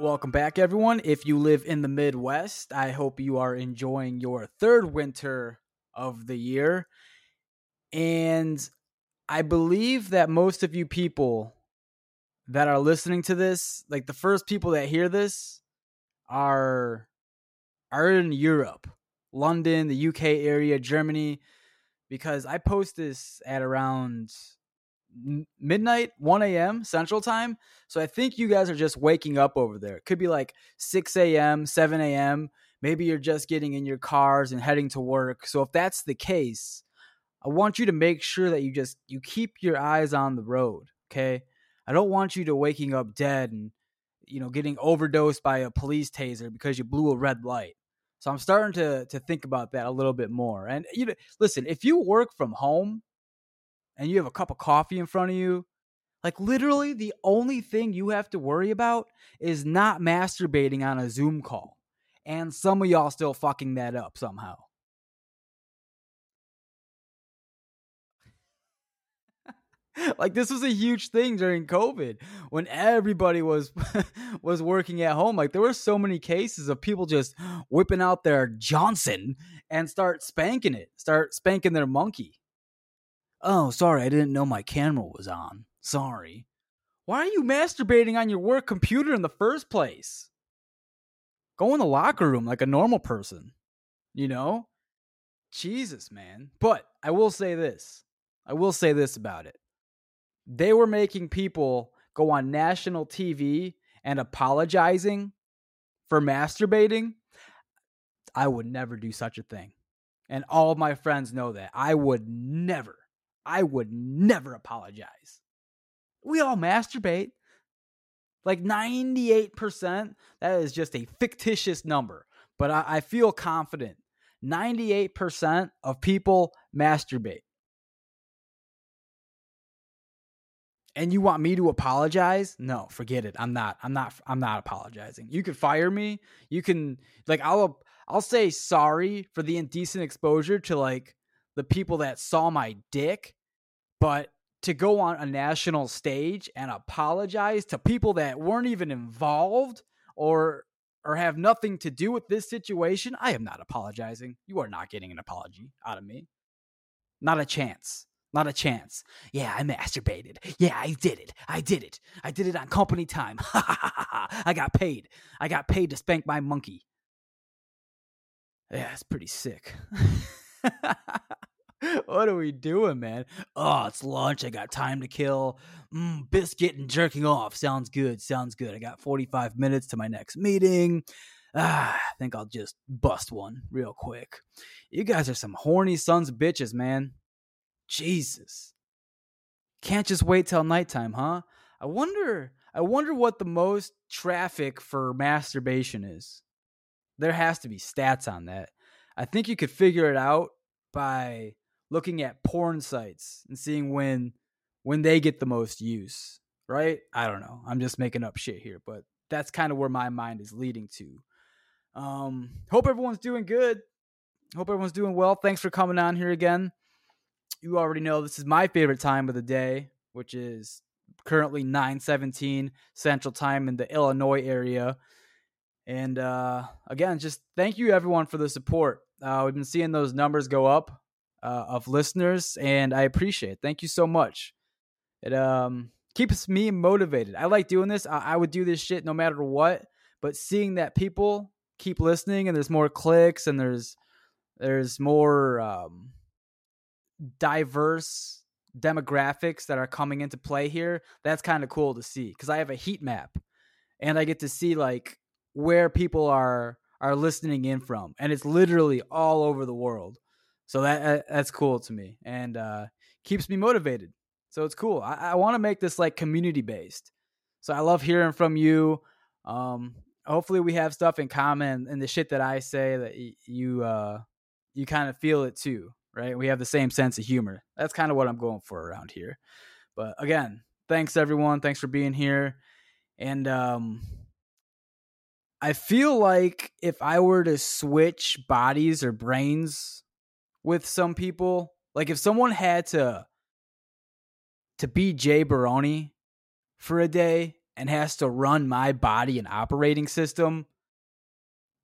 Welcome back, everyone. If you live in the Midwest, I hope you are enjoying your third winter of the year. And I believe that most of you people that are listening to this, like the first people that hear this, are are in Europe, London, the UK area, Germany, because I post this at around midnight, 1 a.m. Central Time. So I think you guys are just waking up over there. It could be like 6 a.m., 7 a.m. Maybe you're just getting in your cars and heading to work. So if that's the case, I want you to make sure that you just you keep your eyes on the road, okay? I don't want you to waking up dead and you know getting overdosed by a police taser because you blew a red light. So I'm starting to to think about that a little bit more. And you know, listen, if you work from home, and you have a cup of coffee in front of you, like literally the only thing you have to worry about is not masturbating on a Zoom call. And some of y'all still fucking that up somehow. like this was a huge thing during covid when everybody was was working at home like there were so many cases of people just whipping out their johnson and start spanking it start spanking their monkey Oh, sorry, I didn't know my camera was on. Sorry. Why are you masturbating on your work computer in the first place? Go in the locker room like a normal person. You know? Jesus, man. But I will say this. I will say this about it. They were making people go on national TV and apologizing for masturbating. I would never do such a thing. And all of my friends know that. I would never I would never apologize. We all masturbate. Like 98%, that is just a fictitious number, but I, I feel confident. 98% of people masturbate. and you want me to apologize no forget it i'm not i'm not i'm not apologizing you can fire me you can like i'll i'll say sorry for the indecent exposure to like the people that saw my dick but to go on a national stage and apologize to people that weren't even involved or or have nothing to do with this situation, I am not apologizing. You are not getting an apology out of me. Not a chance. Not a chance. Yeah, I masturbated. Yeah, I did it. I did it. I did it on company time. I got paid. I got paid to spank my monkey. Yeah, it's pretty sick. what are we doing, man? Oh, it's lunch. I got time to kill. Mm, biscuit and jerking off. Sounds good. Sounds good. I got 45 minutes to my next meeting. Ah, I think I'll just bust one real quick. You guys are some horny sons of bitches, man. Jesus. Can't just wait till nighttime, huh? I wonder I wonder what the most traffic for masturbation is. There has to be stats on that. I think you could figure it out by looking at porn sites and seeing when when they get the most use, right? I don't know. I'm just making up shit here, but that's kind of where my mind is leading to. Um, hope everyone's doing good. Hope everyone's doing well. Thanks for coming on here again. You already know this is my favorite time of the day, which is currently 9:17 Central Time in the Illinois area. And uh, again, just thank you everyone for the support. Uh, we've been seeing those numbers go up uh, of listeners, and I appreciate it. Thank you so much. It um keeps me motivated. I like doing this. I, I would do this shit no matter what, but seeing that people keep listening and there's more clicks and there's there's more um, diverse demographics that are coming into play here. That's kind of cool to see because I have a heat map and I get to see like where people are are listening in from, and it's literally all over the world. So that that's cool to me and uh, keeps me motivated. So it's cool. I, I want to make this like community based. So I love hearing from you. Um, hopefully we have stuff in common and the shit that I say that y- you uh, you kind of feel it too, right? We have the same sense of humor. That's kind of what I'm going for around here. But again, thanks everyone. Thanks for being here. And um, I feel like if I were to switch bodies or brains with some people. Like if someone had to to be Jay Baroni for a day and has to run my body and operating system,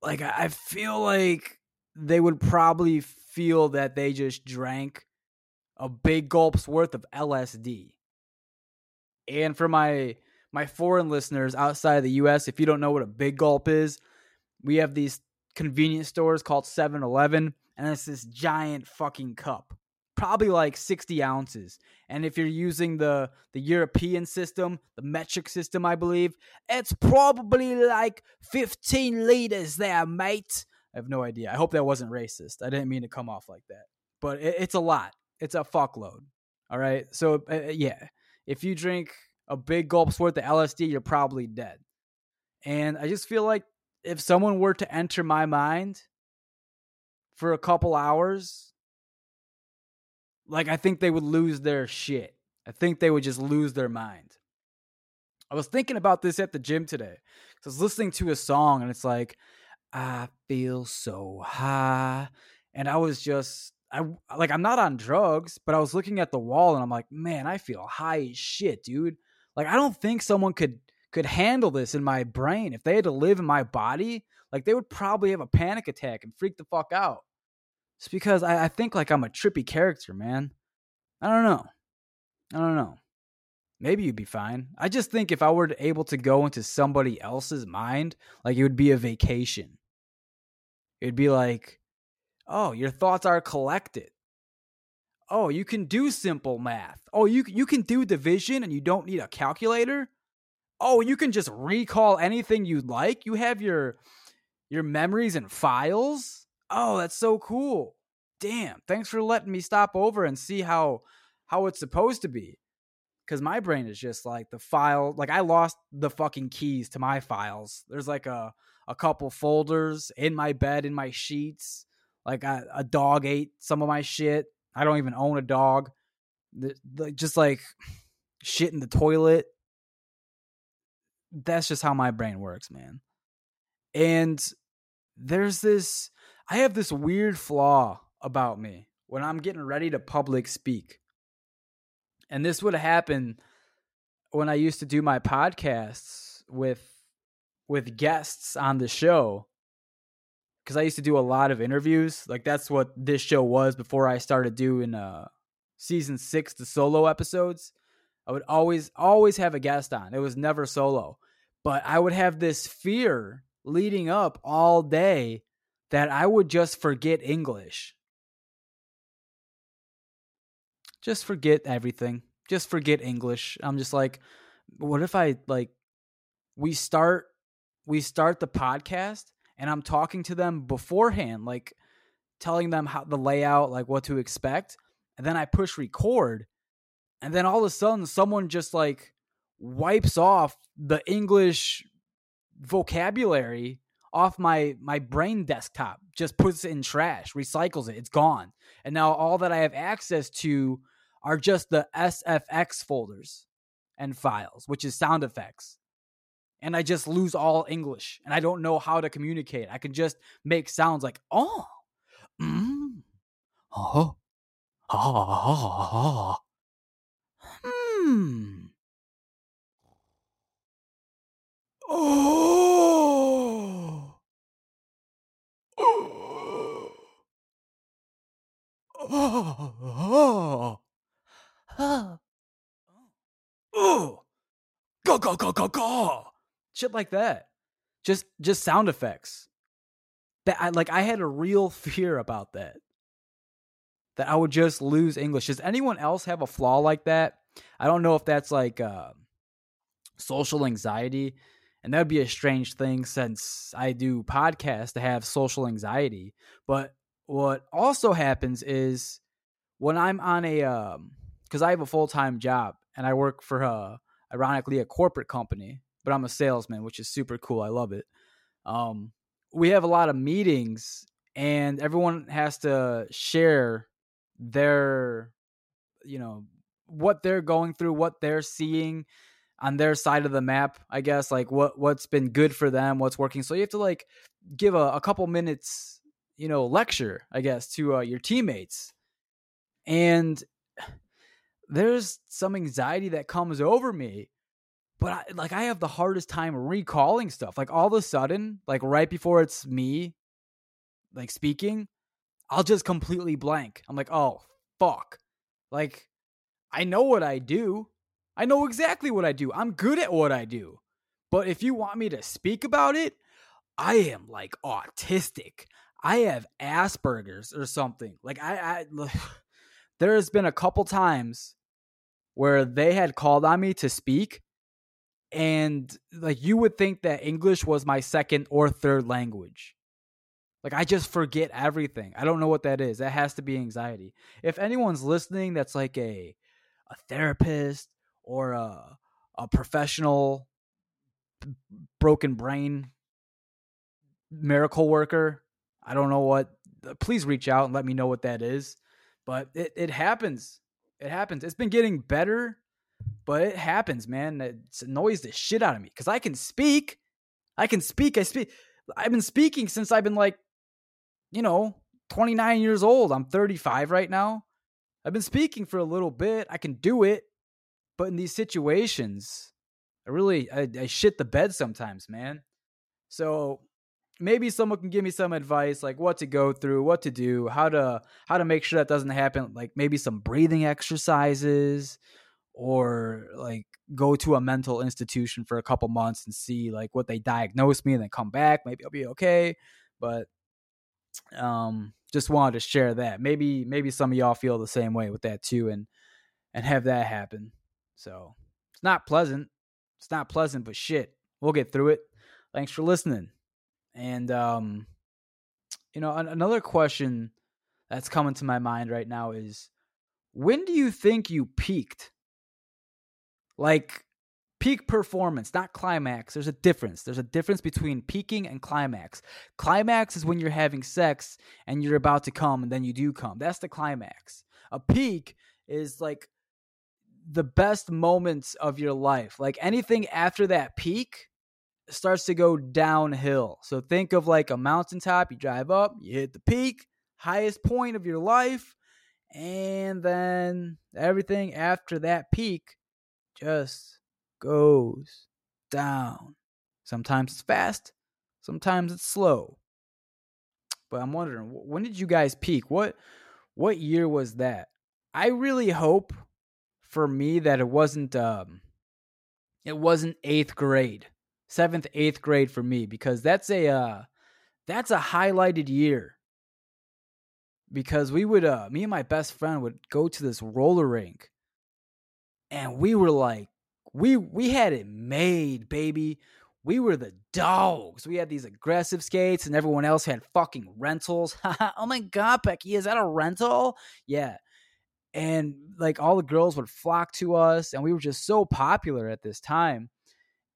like I feel like they would probably feel that they just drank a big gulp's worth of LSD. And for my my foreign listeners outside of the US, if you don't know what a big gulp is, we have these convenience stores called 7-Eleven and it's this giant fucking cup probably like 60 ounces. And if you're using the the european system the metric system i believe it's probably like 15 liters there mate. I have no idea. I hope that wasn't racist. I didn't mean to come off like that. But it, it's a lot. It's a fuckload. All right? So uh, uh yeah. If you drink a big gulp's worth of lsd you're probably dead. And i just feel like if someone were to enter my mind for a couple hours, like I think they would lose their shit. I think they would just lose their mind. I was thinking about this at the gym today. I was listening to a song and it's like, I feel so high. And I was just I like I'm not on drugs, but I was looking at the wall and I'm like, man, I feel high as shit, dude. Like I don't think someone could could handle this in my brain. If they had to live in my body, like they would probably have a panic attack and freak the fuck out. It's because I, I think like I'm a trippy character, man. I don't know. I don't know. Maybe you'd be fine. I just think if I were able to go into somebody else's mind, like it would be a vacation. It'd be like, oh, your thoughts are collected. Oh, you can do simple math. Oh, you you can do division and you don't need a calculator. Oh, you can just recall anything you'd like. You have your your memories and files. Oh, that's so cool. Damn. Thanks for letting me stop over and see how how it's supposed to be. Cuz my brain is just like the file, like I lost the fucking keys to my files. There's like a a couple folders in my bed in my sheets. Like a, a dog ate some of my shit. I don't even own a dog. The, the, just like shit in the toilet. That's just how my brain works, man. And there's this I have this weird flaw about me when I'm getting ready to public speak. And this would happen when I used to do my podcasts with with guests on the show cuz I used to do a lot of interviews. Like that's what this show was before I started doing uh season 6 the solo episodes. I would always always have a guest on. It was never solo. But I would have this fear leading up all day that I would just forget English. Just forget everything. Just forget English. I'm just like, what if I like we start we start the podcast and I'm talking to them beforehand, like telling them how the layout, like what to expect, and then I push record, and then all of a sudden someone just like wipes off the English vocabulary off my my brain desktop just puts it in trash recycles it it's gone. And now all that i have access to are just the sfx folders and files which is sound effects. And i just lose all english and i don't know how to communicate. I can just make sounds like oh mm, oh oh, oh, hmm Oh. Oh. Oh. Oh. Go go go go go. Shit like that. Just just sound effects. That I like I had a real fear about that. That I would just lose English. Does anyone else have a flaw like that? I don't know if that's like uh, social anxiety and that would be a strange thing since I do podcasts to have social anxiety. But what also happens is when I'm on a, um, because I have a full time job and I work for, uh, ironically, a corporate company, but I'm a salesman, which is super cool. I love it. Um, we have a lot of meetings and everyone has to share their, you know, what they're going through, what they're seeing, on their side of the map, I guess, like what what's been good for them, what's working. So you have to like give a, a couple minutes, you know, lecture, I guess, to uh, your teammates. And there's some anxiety that comes over me, but I, like I have the hardest time recalling stuff. Like all of a sudden, like right before it's me, like speaking, I'll just completely blank. I'm like, oh fuck, like I know what I do. I know exactly what I do. I'm good at what I do. But if you want me to speak about it, I am like autistic. I have Asperger's or something. Like I, I there has been a couple times where they had called on me to speak and like you would think that English was my second or third language. Like I just forget everything. I don't know what that is. That has to be anxiety. If anyone's listening that's like a a therapist or a a professional broken brain miracle worker, I don't know what uh, please reach out and let me know what that is. But it, it happens. It happens. It's been getting better but it happens, man. It annoys the shit out of me because I can speak. I can speak. I speak. I've been speaking since I've been like, you know, 29 years old. I'm 35 right now. I've been speaking for a little bit. I can do it, but in these situations, I really I, I shit the bed sometimes, man. So maybe someone can give me some advice like what to go through what to do how to how to make sure that doesn't happen like maybe some breathing exercises or like go to a mental institution for a couple months and see like what they diagnose me and then come back maybe i'll be okay. But um just wanted to share that. Maybe maybe some of y'all feel the same way with that too and and have that happen so it's not pleasant it's not pleasant but shit we'll get through it thanks for listening and um you know another question that's coming to my mind right now is when do you think you peaked like peak performance, not climax. There's a difference. There's a difference between peaking and climax. Climax is when you're having sex and you're about to come and then you do come. That's the climax. A peak is like the best moments of your life. Like anything after that peak starts to go downhill. So think of like a mountaintop, you drive up, you hit the peak, highest point of your life, and then everything after that peak just goes down. Sometimes it's fast, sometimes it's slow. But I'm wondering, when did you guys peak? What what year was that? I really hope for me that it wasn't um it wasn't 8th grade. 7th, 8th grade for me because that's a uh that's a highlighted year. Because we would uh me and my best friend would go to this roller rink and we were like, we we had it made, baby. We were the dogs. We had these aggressive skates, and everyone else had fucking rentals. oh my god, Becky, is that a rental? Yeah. And like all the girls would flock to us, and we were just so popular at this time.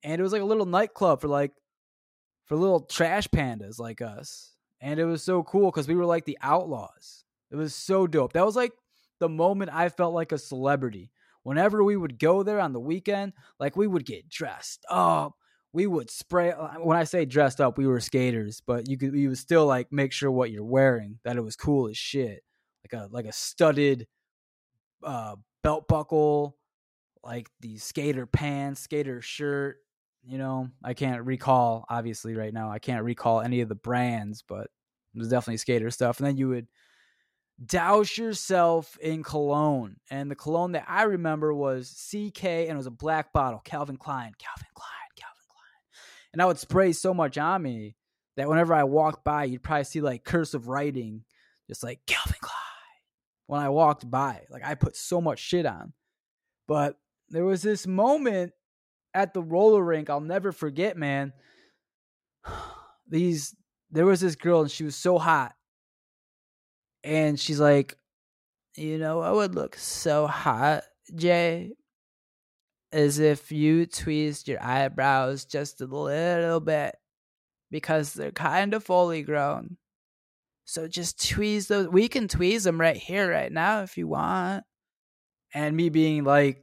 And it was like a little nightclub for like for little trash pandas like us. And it was so cool because we were like the outlaws. It was so dope. That was like the moment I felt like a celebrity whenever we would go there on the weekend, like we would get dressed up. We would spray. Uh, when I say dressed up, we were skaters, but you could you would still like make sure what you're wearing that it was cool as shit, like a like a studded uh, belt buckle, like the skater pants, skater shirt. You know, I can't recall obviously right now. I can't recall any of the brands, but it was definitely skater stuff. And then you would douse yourself in cologne. And the cologne that I remember was CK and it was a black bottle, Calvin Klein, Calvin Klein, Calvin Klein. And I would spray so much on me that whenever I walked by, you'd probably see like cursive writing, just like Calvin Klein. When I walked by, like I put so much shit on. But there was this moment at the roller rink I'll never forget, man. These there was this girl and she was so hot and she's like, you know, I would look so hot, Jay, as if you tweezed your eyebrows just a little bit because they're kind of fully grown. So just tweeze those. We can tweeze them right here, right now, if you want. And me being like,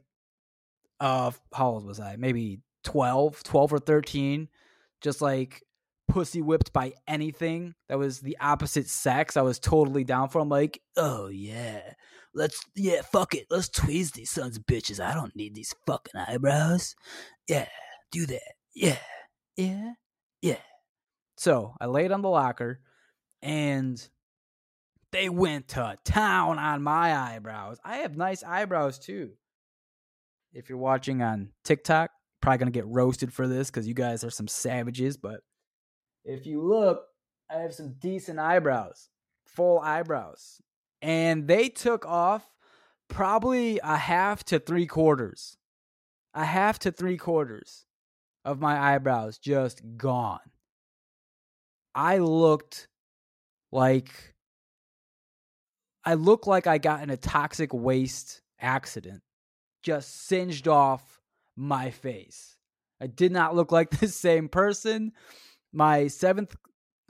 uh, how old was I? Maybe 12, 12 or 13. Just like pussy whipped by anything that was the opposite sex, I was totally down for. I'm like, oh yeah, let's yeah, fuck it, let's tweeze these sons of bitches. I don't need these fucking eyebrows. Yeah, do that. Yeah, yeah, yeah. So I laid on the locker, and they went to town on my eyebrows. I have nice eyebrows too. If you're watching on TikTok, probably gonna get roasted for this because you guys are some savages, but if you look, I have some decent eyebrows, full eyebrows. And they took off probably a half to three quarters. A half to three quarters of my eyebrows just gone. I looked like I look like I got in a toxic waste accident. Just singed off my face. I did not look like the same person my seventh,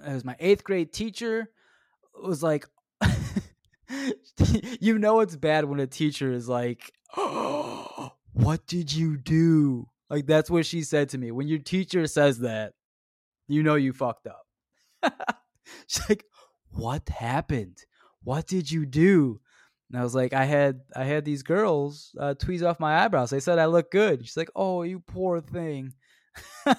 it was my eighth grade teacher was like, you know it's bad when a teacher is like, what did you do? Like that's what she said to me. When your teacher says that, you know you fucked up. She's like, what happened? What did you do? And I was like, I had I had these girls uh, tweeze off my eyebrows. They said I look good. She's like, oh, you poor thing.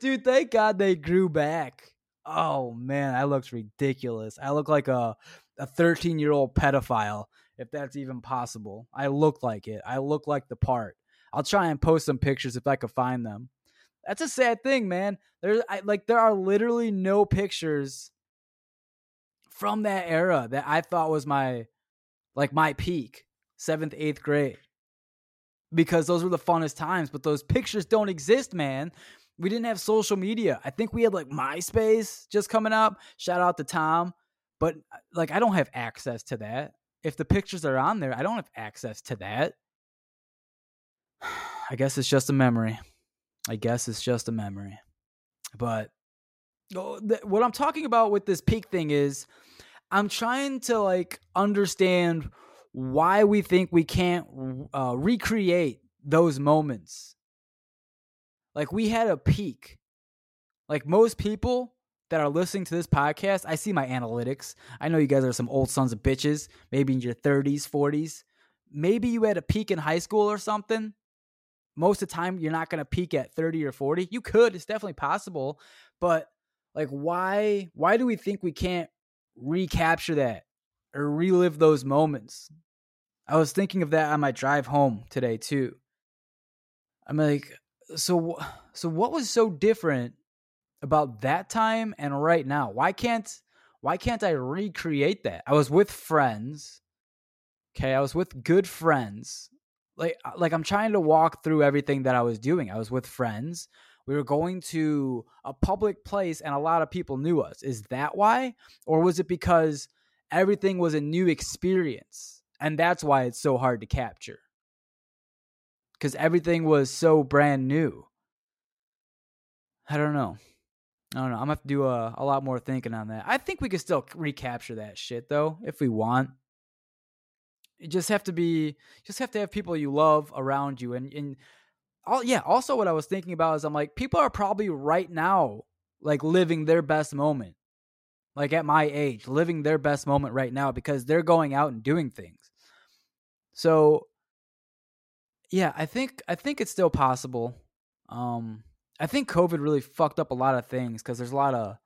Dude, thank God they grew back. Oh man, I looked ridiculous. I look like a a 13 year old pedophile, if that's even possible. I look like it. I look like the part. I'll try and post some pictures if I could find them. That's a sad thing, man. There's I, like there are literally no pictures from that era that I thought was my like my peak, seventh, eighth grade. Because those were the funnest times, but those pictures don't exist, man we didn't have social media. I think we had like MySpace just coming up. Shout out to Tom. But uh, like I don't have access to that. If the pictures are on there, I don't have access to that. I guess it's just a memory. I guess it's just a memory. But oh, what I'm talking about with this peak thing is I'm trying to like understand why we think we can't uh, recreate those moments like we had a peak. Like most people that are listening to this podcast, I see my analytics. I know you guys are some old sons of bitches, maybe in your 30s, 40s. Maybe you had a peak in high school or something. Most of the time, you're not going to peak at 30 or 40. You could, it's definitely possible. But like, why, why do we think we can't recapture that or relive those moments? I was thinking of that on my drive home today, too. I'm like, so so what was so different about that time and right now? Why can't why can't I recreate that? I was with friends. Okay, I was with good friends. Like uh, like I'm trying to walk through everything that I was doing. I was with friends. We were going to a public place and a lot of people knew us. Is that why? Or was it because everything was a new experience? And that's why it's so hard to capture because everything was so brand new. I don't know. I don't know. I'm gonna have to do a, a lot more thinking on that. I think we could still recapture that shit though, if we want. You just have to be just have to have people you love around you and and all yeah, also what I was thinking about is I'm like, people are probably right now like living their best moment. Like at my age, living their best moment right now because they're going out and doing things. So yeah, I think I think it's still possible. Um, I think COVID really fucked up a lot of things because there's a lot of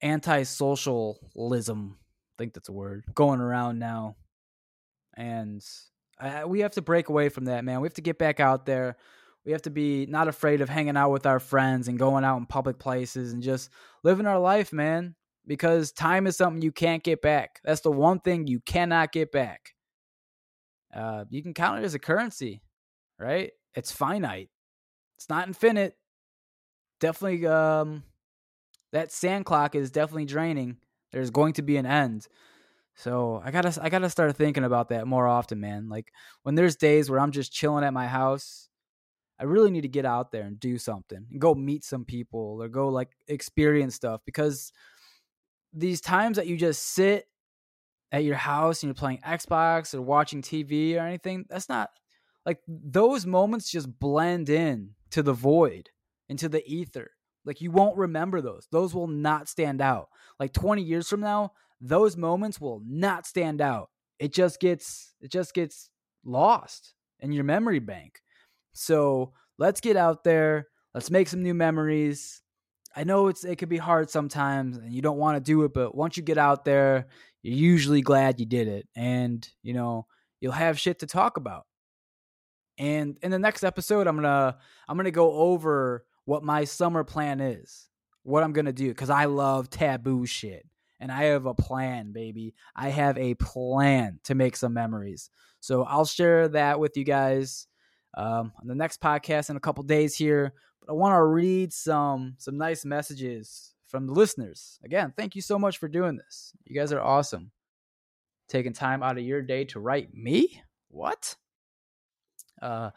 anti-socialism. I think that's a word going around now, and I, we have to break away from that, man. We have to get back out there. We have to be not afraid of hanging out with our friends and going out in public places and just living our life, man. Because time is something you can't get back. That's the one thing you cannot get back uh, you can count it as a currency, right? It's finite. It's not infinite. Definitely, um, that sand clock is definitely draining. There's going to be an end. So I gotta, I gotta start thinking about that more often, man. Like when there's days where I'm just chilling at my house, I really need to get out there and do something and go meet some people or go like experience stuff because these times that you just sit at your house and you're playing Xbox or watching TV or anything, that's not like those moments just blend in to the void, into the ether. Like you won't remember those. Those will not stand out. Like 20 years from now, those moments will not stand out. It just gets it just gets lost in your memory bank. So, let's get out there. Let's make some new memories. I know it's it could be hard sometimes and you don't want to do it, but once you get out there, you're usually glad you did it and, you know, you'll have shit to talk about. And in the next episode, I'm going to I'm going to go over what my summer plan is. What I'm going to do cuz I love taboo shit. And I have a plan, baby. I have a plan to make some memories. So I'll share that with you guys um, on the next podcast in a couple days here. But I want to read some some nice messages from the listeners. Again, thank you so much for doing this. You guys are awesome. Taking time out of your day to write me? What? Uh,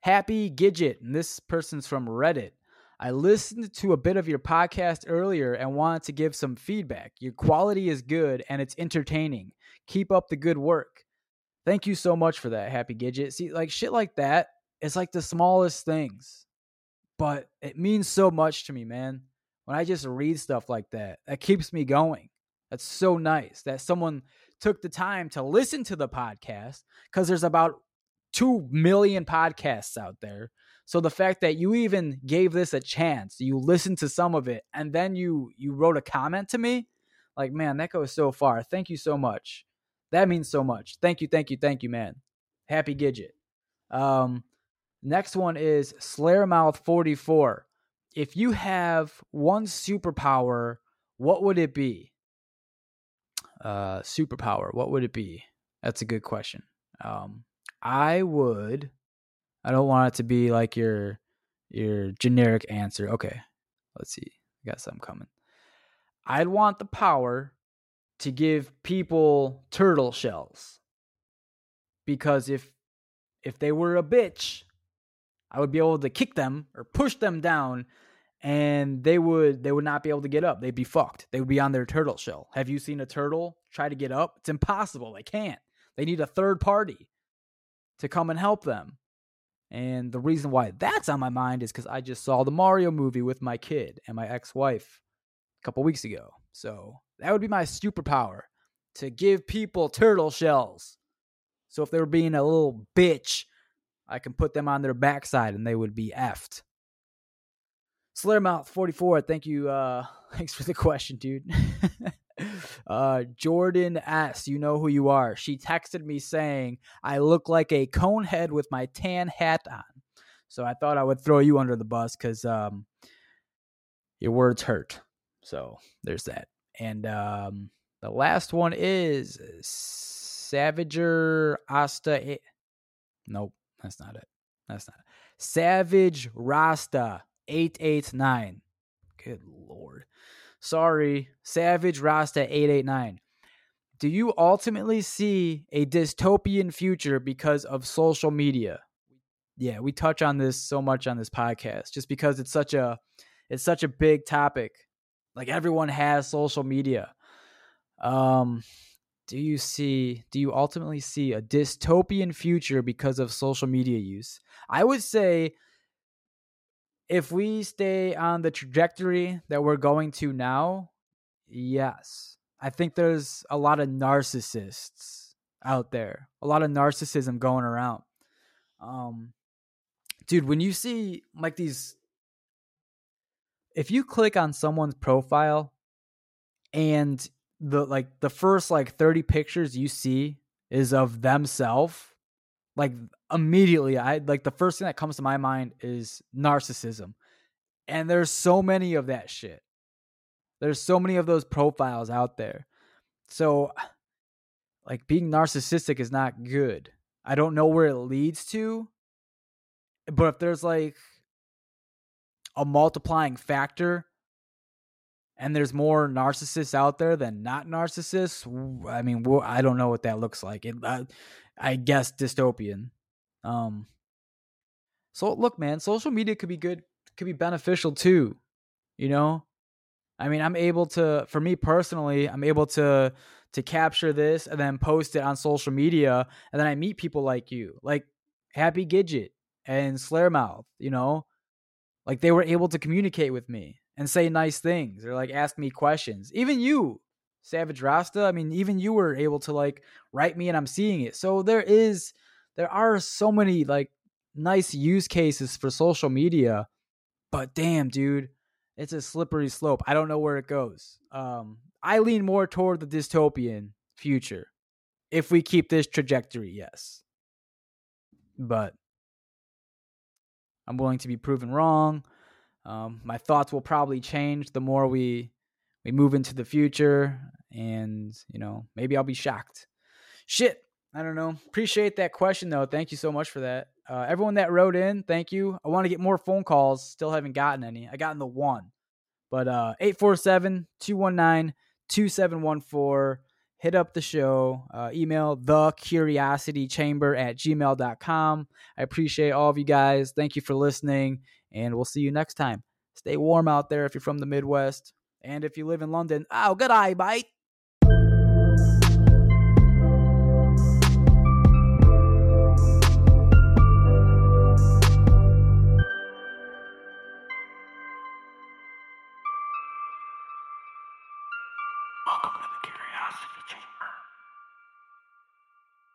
Happy Gidget, and this person's from Reddit. I listened to a bit of your podcast earlier and wanted to give some feedback. Your quality is good and it's entertaining. Keep up the good work. Thank you so much for that, Happy Gidget. See, like shit like that, it's like the smallest things, but it means so much to me, man. When I just read stuff like that, that keeps me going. That's so nice that someone took the time to listen to the podcast because there's about 2 million podcasts out there. So the fact that you even gave this a chance, you listened to some of it and then you you wrote a comment to me, like man, that goes so far. Thank you so much. That means so much. Thank you, thank you, thank you, man. Happy Gidget. Um next one is Slayermouth44. If you have one superpower, what would it be? Uh superpower, what would it be? That's a good question. Um I would I don't want it to be like your your generic answer. Okay. Let's see. I got something coming. I'd want the power to give people turtle shells. Because if if they were a bitch, I would be able to kick them or push them down and they would they would not be able to get up. They'd be fucked. They would be on their turtle shell. Have you seen a turtle try to get up? It's impossible. They can't. They need a third party to come and help them. And the reason why that's on my mind is because I just saw the Mario movie with my kid and my ex wife a couple weeks ago. So that would be my superpower to give people turtle shells. So if they were being a little bitch, I can put them on their backside and they would be effed. Slayermouth44, thank you. Uh, thanks for the question, dude. uh, Jordan S., you know who you are. She texted me saying, I look like a conehead with my tan hat on. So I thought I would throw you under the bus because um, your words hurt. So there's that. And um, the last one is Savager Asta. Nope, that's not it. That's not it. Savage Rasta 889. Good lord. Sorry, Savage Rasta 889. Do you ultimately see a dystopian future because of social media? Yeah, we touch on this so much on this podcast just because it's such a it's such a big topic. Like everyone has social media. Um do you see do you ultimately see a dystopian future because of social media use? I would say if we stay on the trajectory that we're going to now, yes. I think there's a lot of narcissists out there, a lot of narcissism going around. Um, dude, when you see like these, if you click on someone's profile and the like the first like 30 pictures you see is of themselves like immediately i like the first thing that comes to my mind is narcissism and there's so many of that shit. There's so many of those profiles out there. So like being narcissistic is not good. I don't know where it leads to but if there's like a multiplying factor and there's more narcissists out there than not narcissists i mean i don't know what that looks like. It, I guess dystopian. Um so look man social media could be good could be beneficial too you know? I mean i'm able to for me personally i'm able to to capture this and then post it on social media and then i meet people like you like happy gidget and Slayermouth, you know? Like they were able to communicate with me and say nice things or like ask me questions. Even you, Savage Rasta, I mean, even you were able to like write me and I'm seeing it. So there is, there are so many like nice use cases for social media, but damn, dude, it's a slippery slope. I don't know where it goes. Um, I lean more toward the dystopian future if we keep this trajectory, yes. But I'm willing to be proven wrong. Um, my thoughts will probably change the more we we move into the future, and you know maybe I'll be shocked. Shit, I don't know. Appreciate that question though. Thank you so much for that. Uh, everyone that wrote in, thank you. I want to get more phone calls. Still haven't gotten any. I gotten the one, but uh, 847 219 2714 hit up the show. Uh, email the curiosity chamber at gmail.com. I appreciate all of you guys. Thank you for listening, and we'll see you next time. Stay warm out there if you're from the Midwest. And if you live in London, oh, good eye, bite.